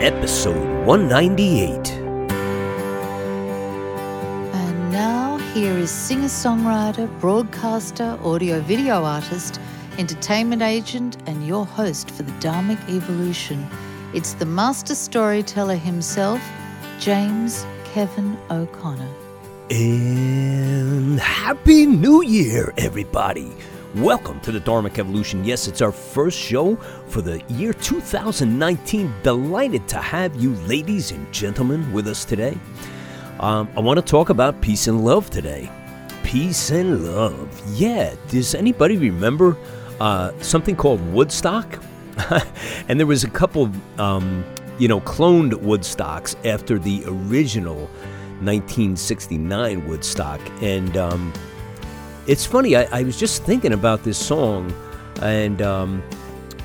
episode 198. And now, here is singer songwriter, broadcaster, audio video artist, entertainment agent, and your host for the Dharmic Evolution. It's the master storyteller himself, James Kevin O'Connor. And Happy New Year, everybody! Welcome to the Dharmic Evolution. Yes, it's our first show for the year 2019. Delighted to have you, ladies and gentlemen, with us today. Um, I want to talk about peace and love today. Peace and love. Yeah, does anybody remember uh, something called Woodstock? and there was a couple, um, you know, cloned Woodstocks after the original 1969 Woodstock. And, um, it's funny, I, I, was just thinking about this song, and um,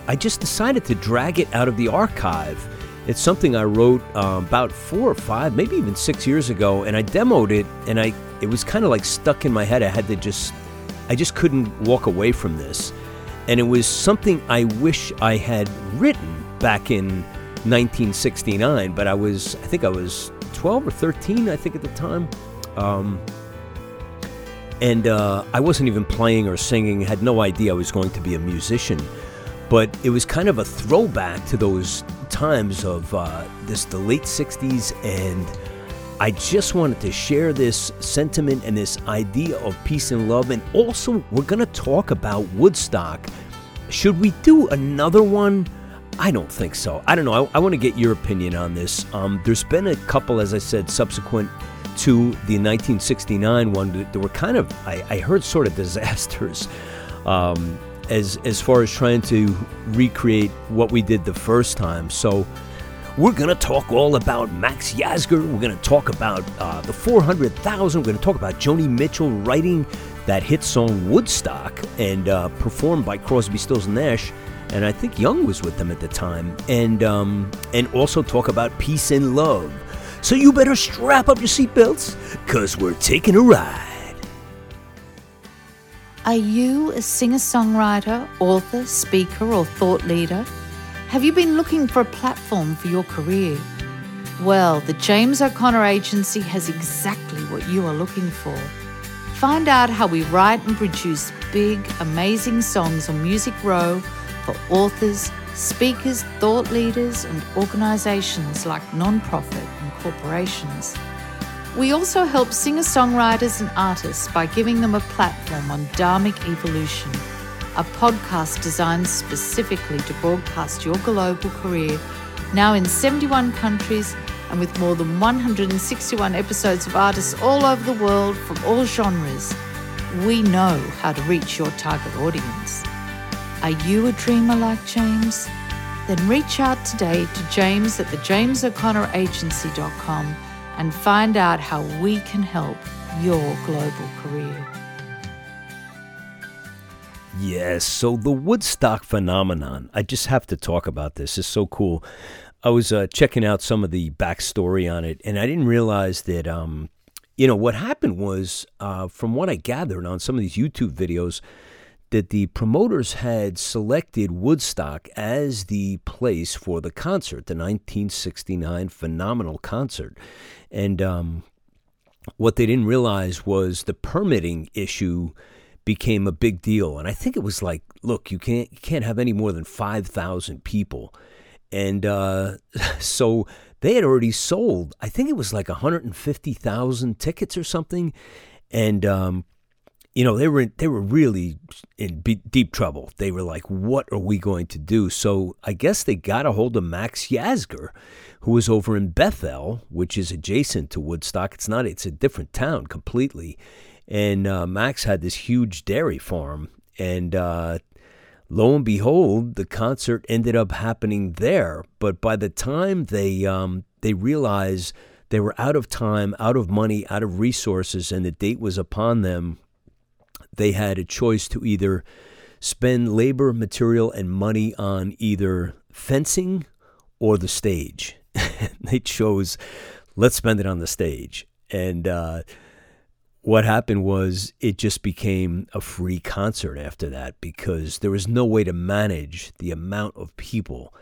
I just decided to drag it out of the archive. It's something I wrote uh, about four or five, maybe even six years ago, and I demoed it, and I it was kind of like stuck in my head. I had to just, I just couldn't walk away from this, and it was something I wish I had written back in 1969. But I was, I think I was 12 or 13, I think at the time. Um, and uh, I wasn't even playing or singing, had no idea I was going to be a musician. But it was kind of a throwback to those times of uh, this, the late 60s, and I just wanted to share this sentiment and this idea of peace and love. And also, we're going to talk about Woodstock. Should we do another one? I don't think so. I don't know. I, I want to get your opinion on this. Um, there's been a couple, as I said, subsequent to the 1969 one that were kind of, I, I heard, sort of disasters. Um, as as far as trying to recreate what we did the first time. So we're gonna talk all about Max Yasgur. We're gonna talk about uh, the 400,000. We're gonna talk about Joni Mitchell writing that hit song Woodstock and uh, performed by Crosby, Stills and Nash. And I think Young was with them at the time. And um, and also talk about peace and love. So you better strap up your seatbelts, cause we're taking a ride. Are you a singer songwriter, author, speaker, or thought leader? Have you been looking for a platform for your career? Well, the James O'Connor Agency has exactly what you are looking for. Find out how we write and produce big, amazing songs on Music Row for authors, speakers, thought leaders, and organizations like nonprofit corporations. We also help singer songwriters and artists by giving them a platform on Dharmic Evolution, a podcast designed specifically to broadcast your global career, now in 71 countries and with more than 161 episodes of artists all over the world from all genres. We know how to reach your target audience. Are you a dreamer like James? then reach out today to James at the jamesoconnoragency.com and find out how we can help your global career. Yes, so the Woodstock phenomenon, I just have to talk about this. It's so cool. I was uh, checking out some of the backstory on it, and I didn't realize that, um, you know, what happened was, uh, from what I gathered on some of these YouTube videos, that the promoters had selected Woodstock as the place for the concert, the 1969 phenomenal concert. And um, what they didn't realize was the permitting issue became a big deal. And I think it was like, look, you can't you can't have any more than five thousand people. And uh, so they had already sold, I think it was like 150,000 tickets or something. And um, you know they were they were really in deep trouble. They were like, "What are we going to do?" So I guess they got a hold of Max Yasgur, who was over in Bethel, which is adjacent to Woodstock. It's not; it's a different town completely. And uh, Max had this huge dairy farm, and uh, lo and behold, the concert ended up happening there. But by the time they um, they realized they were out of time, out of money, out of resources, and the date was upon them they had a choice to either spend labor, material, and money on either fencing or the stage. they chose, let's spend it on the stage. And uh, what happened was it just became a free concert after that because there was no way to manage the amount of people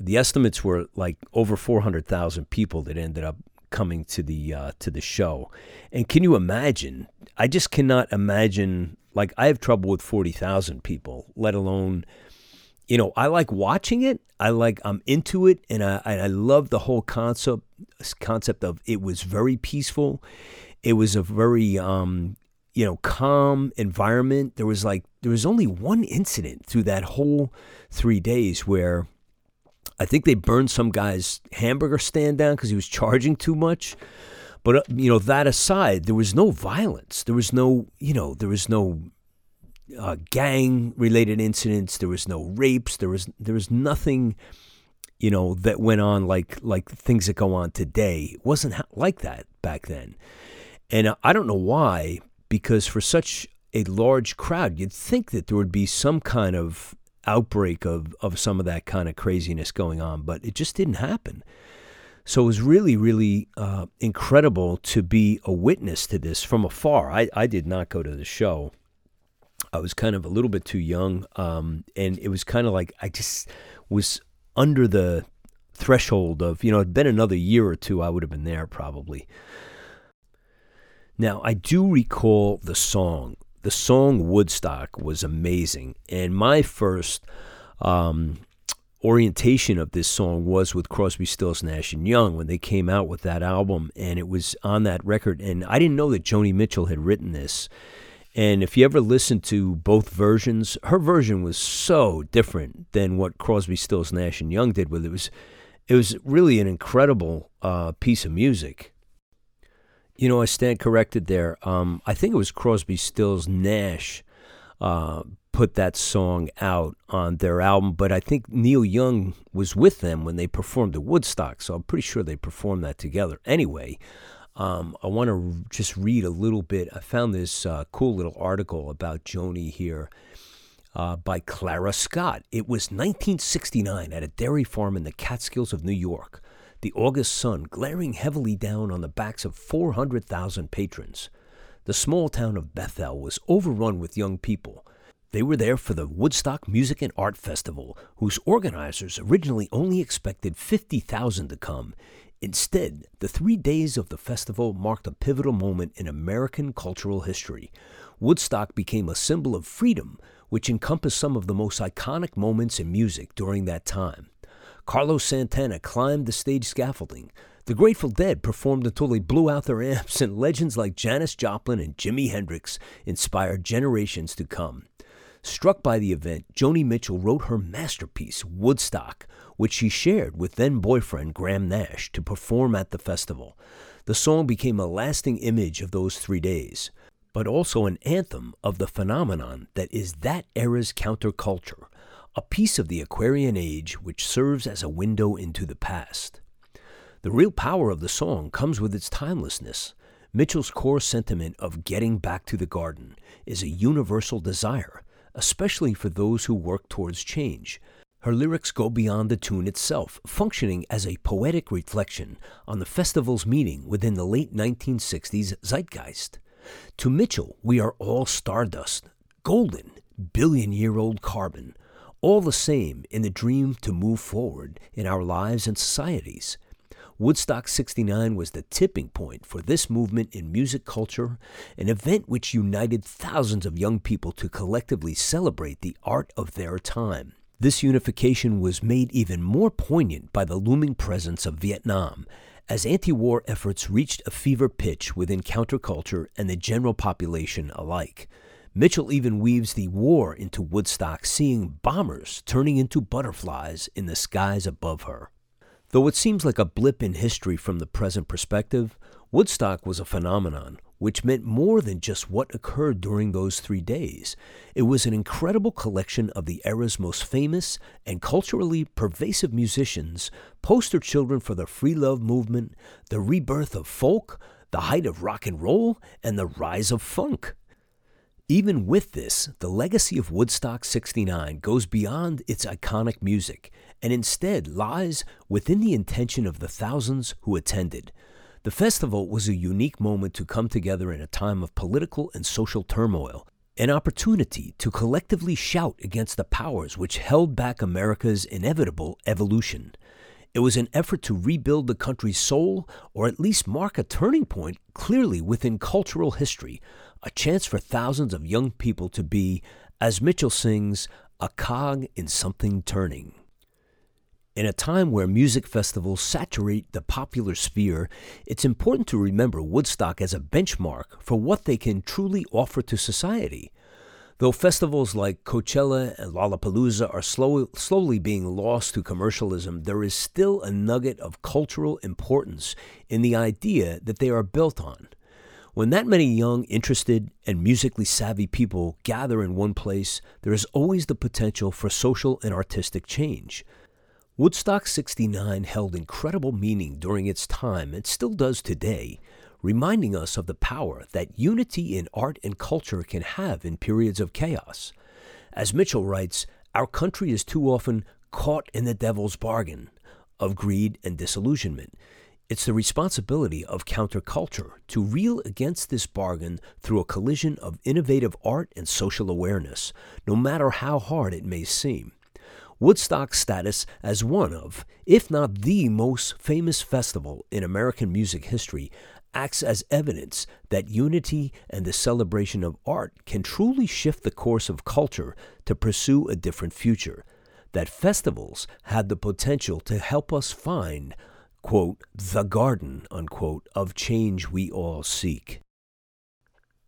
the estimates were like over 400,000 people that ended up coming to the uh, to the show. And can you imagine? I just cannot imagine. Like I have trouble with 40,000 people, let alone you know, I like watching it. I like I'm into it, and I I love the whole concept concept of it was very peaceful. It was a very um, you know calm environment. There was like there was only one incident through that whole three days where I think they burned some guy's hamburger stand down because he was charging too much. But uh, you know that aside, there was no violence. There was no you know there was no uh, gang related incidents. There was no rapes. There was there was nothing, you know, that went on like like things that go on today. It wasn't like that back then, and I don't know why. Because for such a large crowd, you'd think that there would be some kind of outbreak of of some of that kind of craziness going on, but it just didn't happen. So it was really, really uh, incredible to be a witness to this from afar. I, I did not go to the show. I was kind of a little bit too young, um, and it was kind of like I just was under the threshold of you know it'd been another year or two I would have been there probably. Now I do recall the song. The song Woodstock was amazing, and my first um, orientation of this song was with Crosby, Stills, Nash and Young when they came out with that album, and it was on that record. And I didn't know that Joni Mitchell had written this. And if you ever listen to both versions, her version was so different than what Crosby, Stills, Nash and Young did with it. was it was really an incredible uh, piece of music. You know, I stand corrected there. Um, I think it was Crosby, Stills, Nash uh, put that song out on their album, but I think Neil Young was with them when they performed at Woodstock, so I'm pretty sure they performed that together. Anyway, um, I want to just read a little bit. I found this uh, cool little article about Joni here uh, by Clara Scott. It was 1969 at a dairy farm in the Catskills of New York. The August sun glaring heavily down on the backs of 400,000 patrons. The small town of Bethel was overrun with young people. They were there for the Woodstock Music and Art Festival, whose organizers originally only expected 50,000 to come. Instead, the three days of the festival marked a pivotal moment in American cultural history. Woodstock became a symbol of freedom, which encompassed some of the most iconic moments in music during that time. Carlos Santana climbed the stage scaffolding. The Grateful Dead performed until they blew out their amps, and legends like Janis Joplin and Jimi Hendrix inspired generations to come. Struck by the event, Joni Mitchell wrote her masterpiece, Woodstock, which she shared with then boyfriend Graham Nash to perform at the festival. The song became a lasting image of those three days, but also an anthem of the phenomenon that is that era's counterculture, a piece of the Aquarian age which serves as a window into the past. The real power of the song comes with its timelessness. Mitchell's core sentiment of getting back to the garden is a universal desire, especially for those who work towards change, her lyrics go beyond the tune itself, functioning as a poetic reflection on the festival's meaning within the late 1960s zeitgeist. To Mitchell, we are all stardust, golden, billion year old carbon, all the same in the dream to move forward in our lives and societies. Woodstock 69 was the tipping point for this movement in music culture, an event which united thousands of young people to collectively celebrate the art of their time. This unification was made even more poignant by the looming presence of Vietnam, as anti war efforts reached a fever pitch within counterculture and the general population alike. Mitchell even weaves the war into Woodstock, seeing bombers turning into butterflies in the skies above her. Though it seems like a blip in history from the present perspective, Woodstock was a phenomenon, which meant more than just what occurred during those three days. It was an incredible collection of the era's most famous and culturally pervasive musicians, poster children for the free love movement, the rebirth of folk, the height of rock and roll, and the rise of funk. Even with this, the legacy of Woodstock 69 goes beyond its iconic music and instead lies within the intention of the thousands who attended. The festival was a unique moment to come together in a time of political and social turmoil. an opportunity to collectively shout against the powers which held back America's inevitable evolution. It was an effort to rebuild the country's soul, or at least mark a turning point clearly within cultural history, a chance for thousands of young people to be, as Mitchell sings, a cog in something turning. In a time where music festivals saturate the popular sphere, it's important to remember Woodstock as a benchmark for what they can truly offer to society. Though festivals like Coachella and Lollapalooza are slow, slowly being lost to commercialism, there is still a nugget of cultural importance in the idea that they are built on. When that many young, interested, and musically savvy people gather in one place, there is always the potential for social and artistic change. Woodstock 69 held incredible meaning during its time and still does today, reminding us of the power that unity in art and culture can have in periods of chaos. As Mitchell writes, our country is too often caught in the devil's bargain of greed and disillusionment. It's the responsibility of counterculture to reel against this bargain through a collision of innovative art and social awareness, no matter how hard it may seem. Woodstock's status as one of, if not the most famous festival in American music history, acts as evidence that unity and the celebration of art can truly shift the course of culture to pursue a different future. That festivals had the potential to help us find, quote, the garden, unquote, of change we all seek.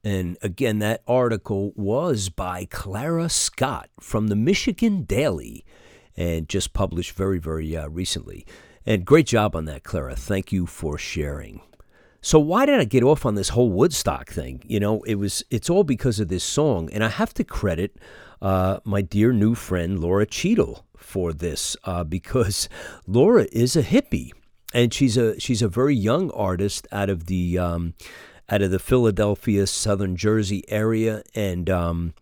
And again, that article was by Clara Scott from the Michigan Daily and just published very, very uh, recently. And great job on that, Clara. Thank you for sharing. So why did I get off on this whole Woodstock thing? You know, it was it's all because of this song, and I have to credit uh, my dear new friend Laura Cheadle for this uh, because Laura is a hippie, and she's a she's a very young artist out of the um, out of the Philadelphia, Southern Jersey area, and um,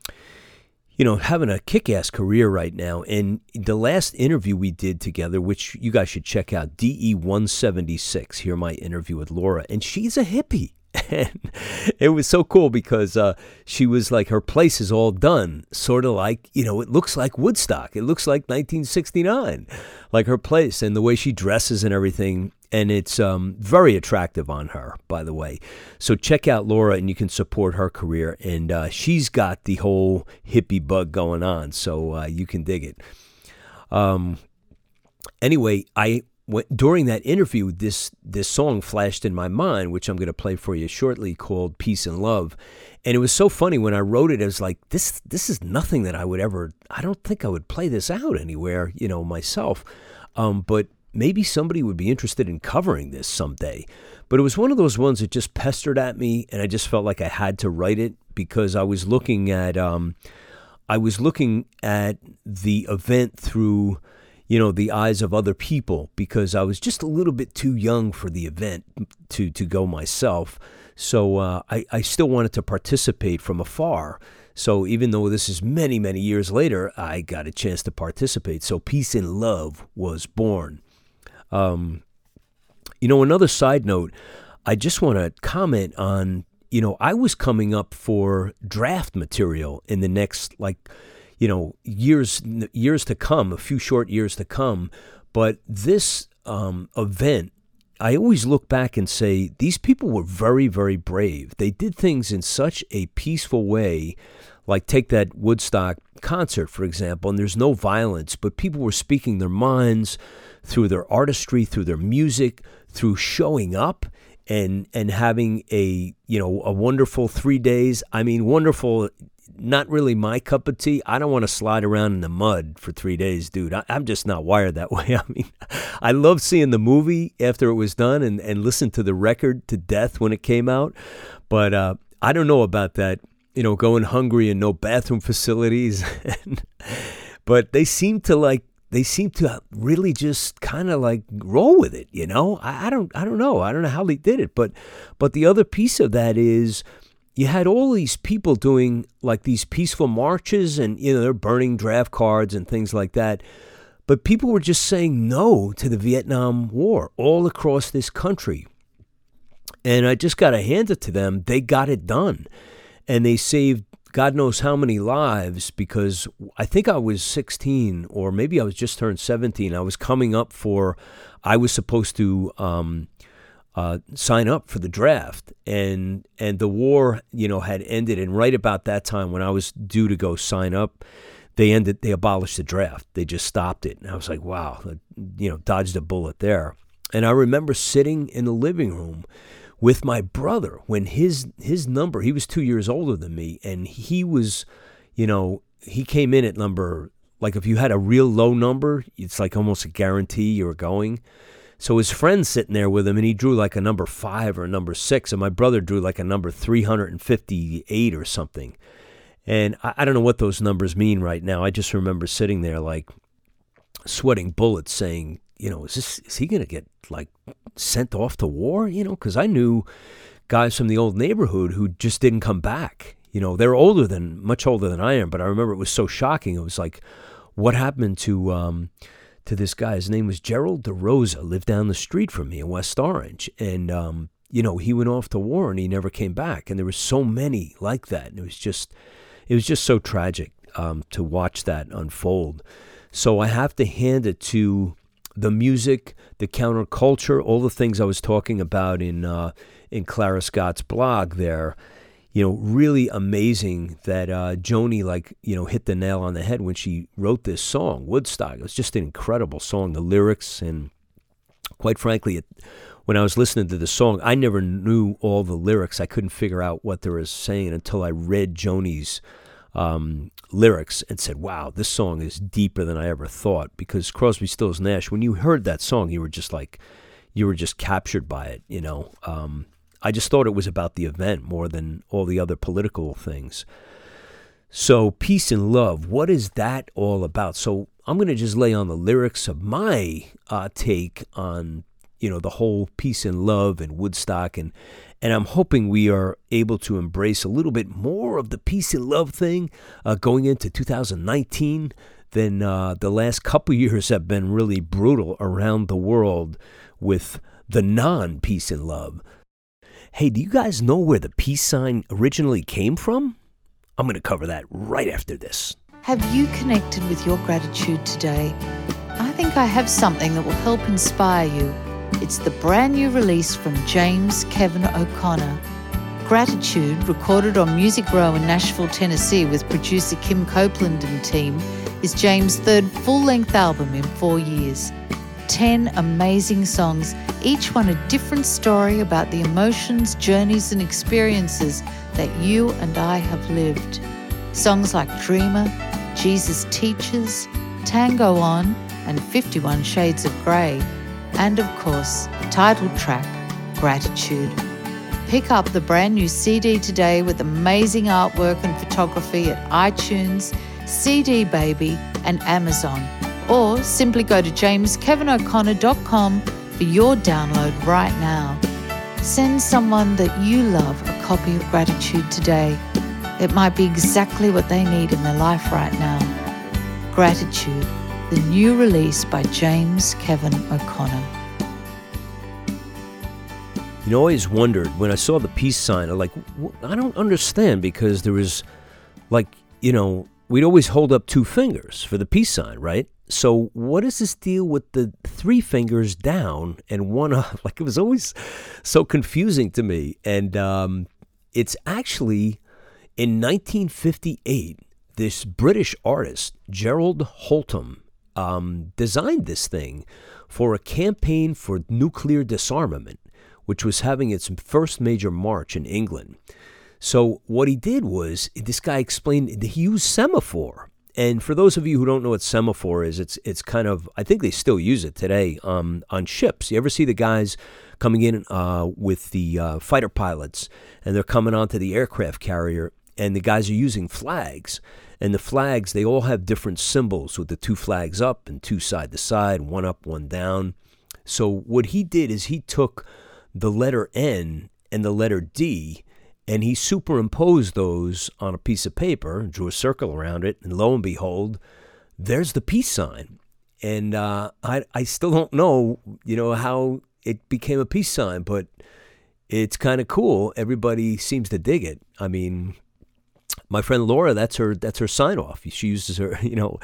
you know, having a kick ass career right now. And the last interview we did together, which you guys should check out, DE 176, hear my interview with Laura, and she's a hippie. And it was so cool because uh, she was like, her place is all done, sort of like, you know, it looks like Woodstock. It looks like 1969, like her place and the way she dresses and everything and it's um, very attractive on her, by the way. So check out Laura, and you can support her career. And uh, she's got the whole hippie bug going on, so uh, you can dig it. Um, anyway, I went, during that interview, this this song flashed in my mind, which I'm going to play for you shortly, called "Peace and Love." And it was so funny when I wrote it. It was like this. This is nothing that I would ever. I don't think I would play this out anywhere, you know, myself. Um, but maybe somebody would be interested in covering this someday. But it was one of those ones that just pestered at me, and I just felt like I had to write it because I was looking at um, I was looking at the event through you know the eyes of other people because I was just a little bit too young for the event to to go myself. So uh, I, I still wanted to participate from afar. So even though this is many, many years later, I got a chance to participate. So Peace and Love was born. Um, you know, another side note, I just want to comment on, you know, I was coming up for draft material in the next, like, you know, years years to come, a few short years to come. But this um, event, I always look back and say these people were very, very brave. They did things in such a peaceful way. Like take that Woodstock concert, for example, and there's no violence, but people were speaking their minds through their artistry, through their music, through showing up and and having a you know a wonderful three days. I mean, wonderful. Not really my cup of tea. I don't want to slide around in the mud for three days, dude. I, am just not wired that way. I mean, I love seeing the movie after it was done and, and listen to the record to death when it came out. But uh, I don't know about that, you know, going hungry and no bathroom facilities. but they seem to like they seem to really just kind of like roll with it, you know. I, I, don't I don't know. I don't know how they did it, but but the other piece of that is you had all these people doing like these peaceful marches and you know they're burning draft cards and things like that. But people were just saying no to the Vietnam War all across this country. And I just got to hand it to them. They got it done. And they saved God knows how many lives because I think I was 16 or maybe I was just turned 17. I was coming up for, I was supposed to um, uh, sign up for the draft, and and the war, you know, had ended. And right about that time, when I was due to go sign up, they ended. They abolished the draft. They just stopped it, and I was like, wow, you know, dodged a bullet there. And I remember sitting in the living room with my brother when his his number he was two years older than me and he was you know he came in at number like if you had a real low number it's like almost a guarantee you were going so his friend's sitting there with him and he drew like a number five or a number six and my brother drew like a number 358 or something and I, I don't know what those numbers mean right now i just remember sitting there like sweating bullets saying you know is this is he going to get like sent off to war, you know, because I knew guys from the old neighborhood who just didn't come back. You know, they're older than, much older than I am, but I remember it was so shocking. It was like, what happened to, um, to this guy? His name was Gerald DeRosa, lived down the street from me in West Orange. And, um, you know, he went off to war and he never came back. And there were so many like that. And it was just, it was just so tragic um, to watch that unfold. So I have to hand it to the music, the counterculture, all the things I was talking about in uh, in Clara Scott's blog there. You know, really amazing that uh, Joni like you know hit the nail on the head when she wrote this song, Woodstock. It was just an incredible song. The lyrics and quite frankly, it, when I was listening to the song, I never knew all the lyrics. I couldn't figure out what they were saying until I read Joni's um, lyrics and said, wow, this song is deeper than I ever thought. Because Crosby, Stills, Nash, when you heard that song, you were just like, you were just captured by it, you know. Um, I just thought it was about the event more than all the other political things. So, peace and love, what is that all about? So, I'm going to just lay on the lyrics of my uh, take on, you know, the whole peace and love and Woodstock and and I'm hoping we are able to embrace a little bit more of the peace and love thing uh, going into 2019 than uh, the last couple years have been really brutal around the world with the non peace and love. Hey, do you guys know where the peace sign originally came from? I'm going to cover that right after this. Have you connected with your gratitude today? I think I have something that will help inspire you it's the brand new release from James Kevin O'Connor. Gratitude, recorded on Music Row in Nashville, Tennessee with producer Kim Copeland and team, is James' third full length album in four years. Ten amazing songs, each one a different story about the emotions, journeys, and experiences that you and I have lived. Songs like Dreamer, Jesus Teaches, Tango On, and 51 Shades of Grey and of course, the title track Gratitude. Pick up the brand new CD today with amazing artwork and photography at iTunes, CD Baby, and Amazon. Or simply go to jameskevinoconnor.com for your download right now. Send someone that you love a copy of Gratitude today. It might be exactly what they need in their life right now. Gratitude the new release by James Kevin O'Connor. You know, I always wondered when I saw the peace sign, I'm like, I don't understand because there was like, you know, we'd always hold up two fingers for the peace sign, right? So what is this deal with the three fingers down and one up? Like it was always so confusing to me. And um, it's actually in 1958, this British artist, Gerald Holtom, um, designed this thing for a campaign for nuclear disarmament, which was having its first major march in England. So what he did was this guy explained he used semaphore. And for those of you who don't know what semaphore is, it's it's kind of I think they still use it today um, on ships. You ever see the guys coming in uh, with the uh, fighter pilots, and they're coming onto the aircraft carrier, and the guys are using flags, and the flags, they all have different symbols with the two flags up and two side to side, one up, one down. So what he did is he took the letter N and the letter D and he superimposed those on a piece of paper, drew a circle around it, and lo and behold, there's the peace sign. And uh, I, I still don't know, you know, how it became a peace sign, but it's kind of cool. Everybody seems to dig it. I mean, my friend Laura, that's her that's her sign off. She uses her, you know,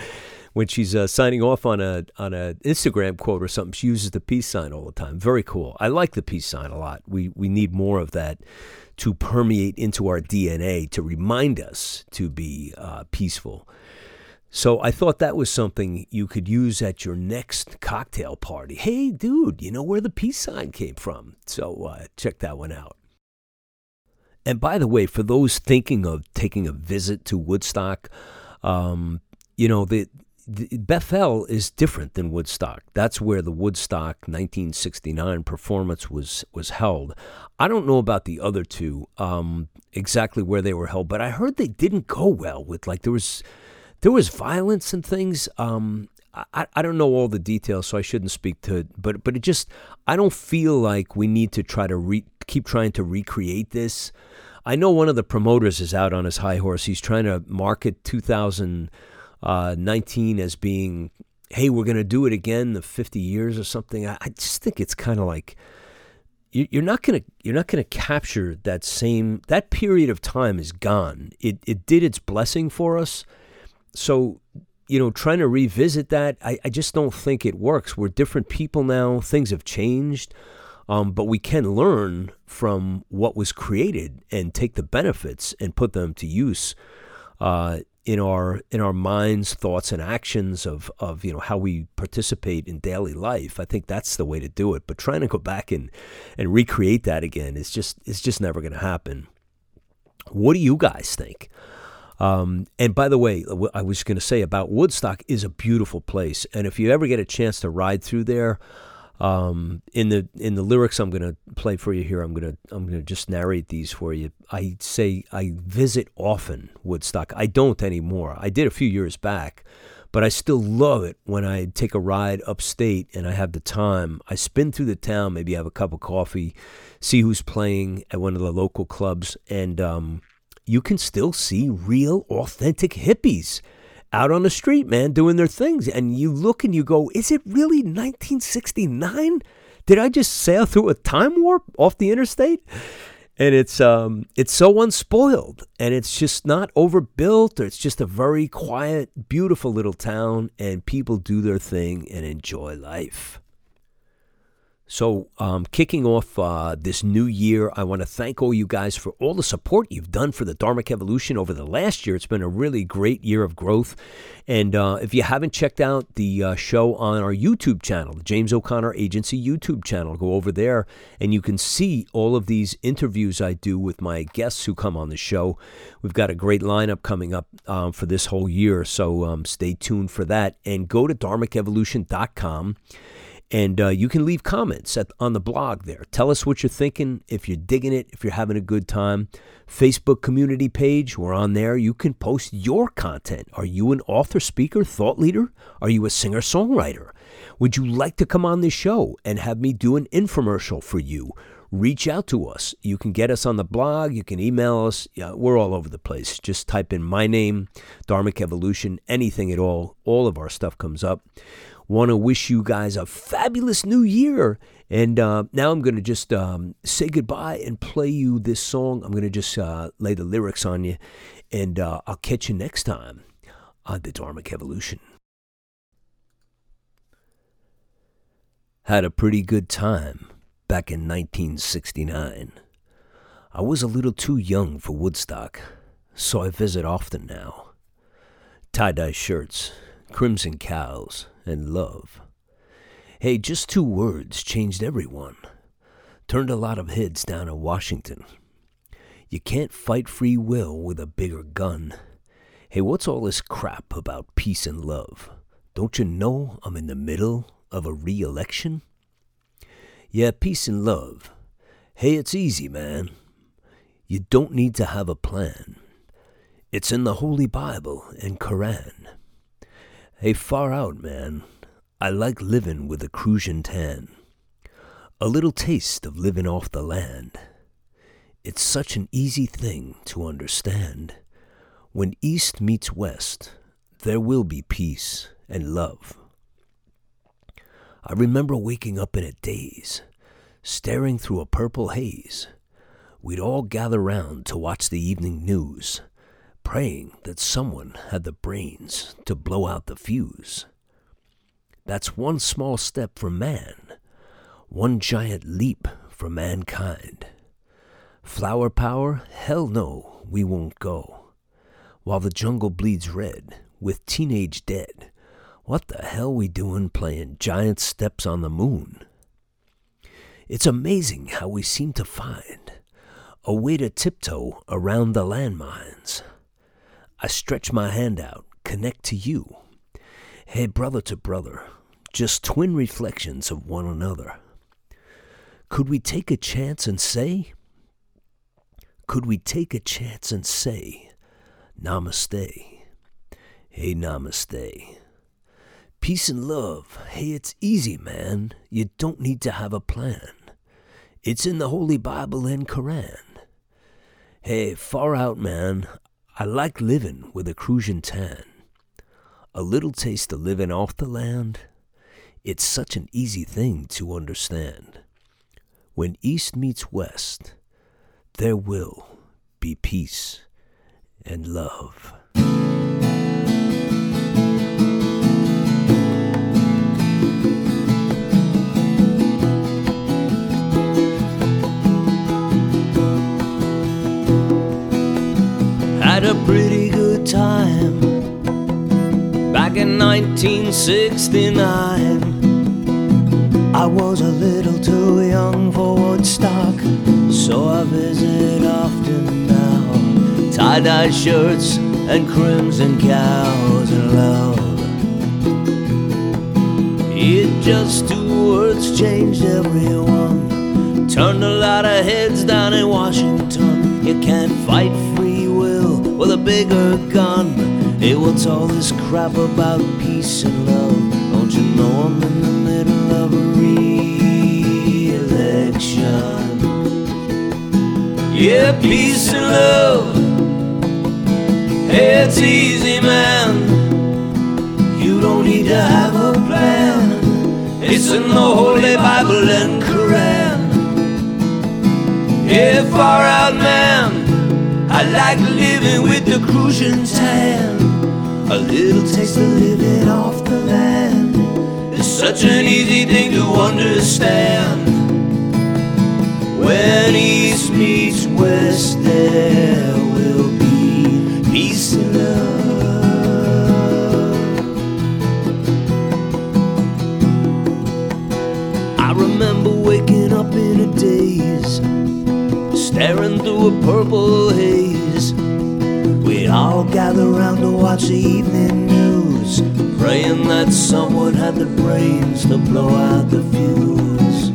when she's uh, signing off on a on a Instagram quote or something, she uses the peace sign all the time. Very cool. I like the peace sign a lot. We we need more of that to permeate into our DNA to remind us to be uh, peaceful. So I thought that was something you could use at your next cocktail party. Hey, dude, you know where the peace sign came from? So uh, check that one out. And by the way, for those thinking of taking a visit to Woodstock, um, you know, the, Bethel is different than Woodstock. That's where the Woodstock 1969 performance was was held. I don't know about the other two um, exactly where they were held, but I heard they didn't go well. With like there was there was violence and things. Um, I, I don't know all the details, so I shouldn't speak to it. But but it just I don't feel like we need to try to re, keep trying to recreate this. I know one of the promoters is out on his high horse. He's trying to market 2019 as being, hey, we're going to do it again, the 50 years or something. I, I just think it's kind of like you're not going to you're not going to capture that same that period of time is gone. It it did its blessing for us. So you know, trying to revisit that, I, I just don't think it works. We're different people now. Things have changed. Um, but we can learn from what was created and take the benefits and put them to use uh, in our in our minds, thoughts, and actions of of you know how we participate in daily life. I think that's the way to do it. But trying to go back and and recreate that again is just it's just never going to happen. What do you guys think? Um, and by the way, I was going to say about Woodstock is a beautiful place, and if you ever get a chance to ride through there, um, in the in the lyrics I'm going to play for you here, I'm going to I'm going to just narrate these for you. I say I visit often Woodstock. I don't anymore. I did a few years back, but I still love it when I take a ride upstate and I have the time. I spin through the town, maybe have a cup of coffee, see who's playing at one of the local clubs, and um, you can still see real, authentic hippies out on the street, man, doing their things. And you look and you go, is it really 1969? Did I just sail through a time warp off the interstate? And it's um it's so unspoiled and it's just not overbuilt or it's just a very quiet, beautiful little town and people do their thing and enjoy life. So, um, kicking off uh, this new year, I want to thank all you guys for all the support you've done for the Dharmic Evolution over the last year. It's been a really great year of growth. And uh, if you haven't checked out the uh, show on our YouTube channel, the James O'Connor Agency YouTube channel, go over there and you can see all of these interviews I do with my guests who come on the show. We've got a great lineup coming up um, for this whole year, so um, stay tuned for that. And go to dharmicevolution.com and uh, you can leave comments at, on the blog there. Tell us what you're thinking, if you're digging it, if you're having a good time. Facebook community page, we're on there. You can post your content. Are you an author, speaker, thought leader? Are you a singer songwriter? Would you like to come on this show and have me do an infomercial for you? Reach out to us. You can get us on the blog. You can email us. Yeah, we're all over the place. Just type in my name, Dharmic Evolution, anything at all. All of our stuff comes up want to wish you guys a fabulous new year. And uh, now I'm going to just um, say goodbye and play you this song. I'm going to just uh, lay the lyrics on you. And uh, I'll catch you next time on the Dharmic Evolution. Had a pretty good time back in 1969. I was a little too young for Woodstock, so I visit often now. Tie dye shirts, crimson cows, and love. Hey, just two words changed everyone. Turned a lot of heads down in Washington. You can't fight free will with a bigger gun. Hey, what's all this crap about peace and love? Don't you know I'm in the middle of a re election? Yeah, peace and love. Hey, it's easy, man. You don't need to have a plan. It's in the Holy Bible and Koran. Hey, far out, man. I like living with a Cruzan tan. A little taste of living off the land. It's such an easy thing to understand. When East meets West, there will be peace and love. I remember waking up in a daze, staring through a purple haze. We'd all gather round to watch the evening news praying that someone had the brains to blow out the fuse. That's one small step for man, one giant leap for mankind. Flower power? Hell no, we won't go. While the jungle bleeds red, with teenage dead, what the hell we doing playing giant steps on the moon? It's amazing how we seem to find a way to tiptoe around the landmines. I stretch my hand out, connect to you. Hey, brother to brother, just twin reflections of one another. Could we take a chance and say, could we take a chance and say, Namaste? Hey, Namaste. Peace and love. Hey, it's easy, man. You don't need to have a plan. It's in the Holy Bible and Koran. Hey, far out, man. I like living with a Cruzan tan. A little taste of living off the land. It's such an easy thing to understand. When East meets West, there will be peace and love. 1969. I was a little too young for Woodstock, so I visit often now. Tie dye shirts and crimson cows and love. It just two words changed everyone. Turned a lot of heads down in Washington. You can't fight free will with a bigger gun. It what's all this crap about peace and love? Don't you know I'm in the middle of a re-election? Yeah, peace and love. Hey, it's easy, man. You don't need to have a plan. It's in the Holy Bible and Koran. Yeah, far out, man. I like living with the Cruzan tan. A little taste of living off the land. It's such an easy thing to understand. When East meets West, there will be peace and love. I remember waking up in a daze, staring through a purple haze. We'd all gather round to watch the evening news, praying that someone had the brains to blow out the fuse.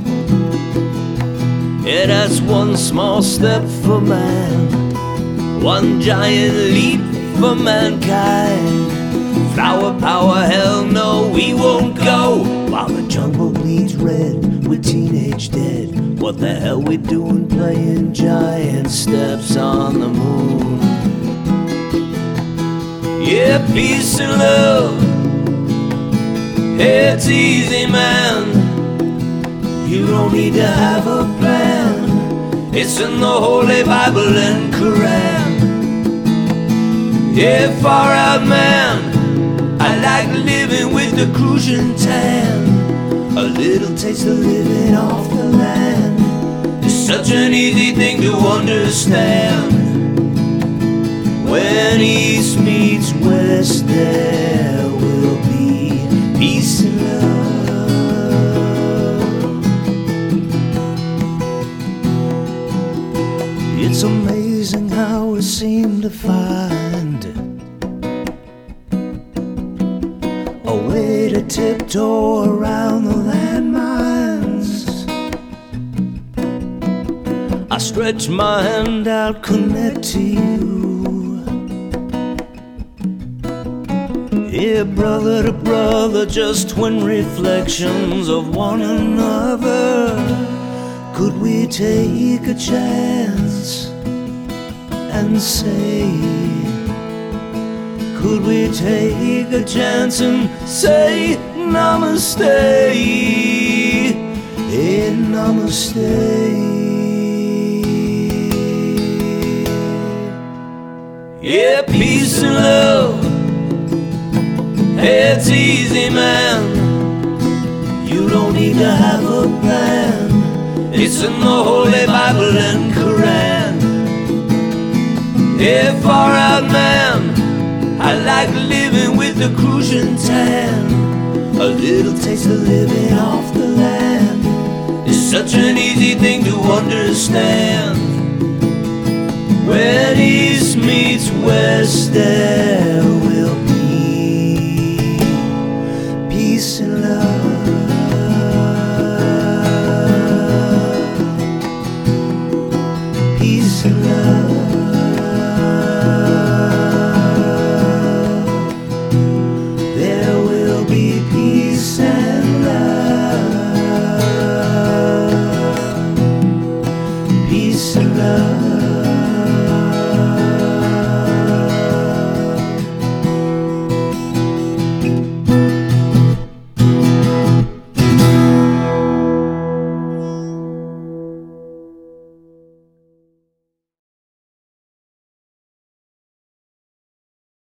It has one small step for man, one giant leap for mankind. Flower power, hell no, we won't go. While the jungle bleeds red with teenage dead. What the hell we doing playing giant steps on the moon? Yeah, peace and love. It's easy, man. You don't need to have a plan. It's in the Holy Bible and Koran. Yeah, far out, man. I like living with the Cruzan tan. A little taste of living off the land. It's such an easy thing to understand. When East meets West, there will be peace and love. It's amazing how we seem to find a way to tiptoe around the landmines. I stretch my hand out, connect to you. Here, brother to brother, just twin reflections of one another. Could we take a chance and say, could we take a chance and say namaste? Hey, namaste. Yeah, peace in love. It's easy, man. You don't need to have a plan. It's in the Holy Bible and Koran. Yeah, far out man. I like living with the Cruzan tan. A little taste of living off the land is such an easy thing to understand. When East meets West, there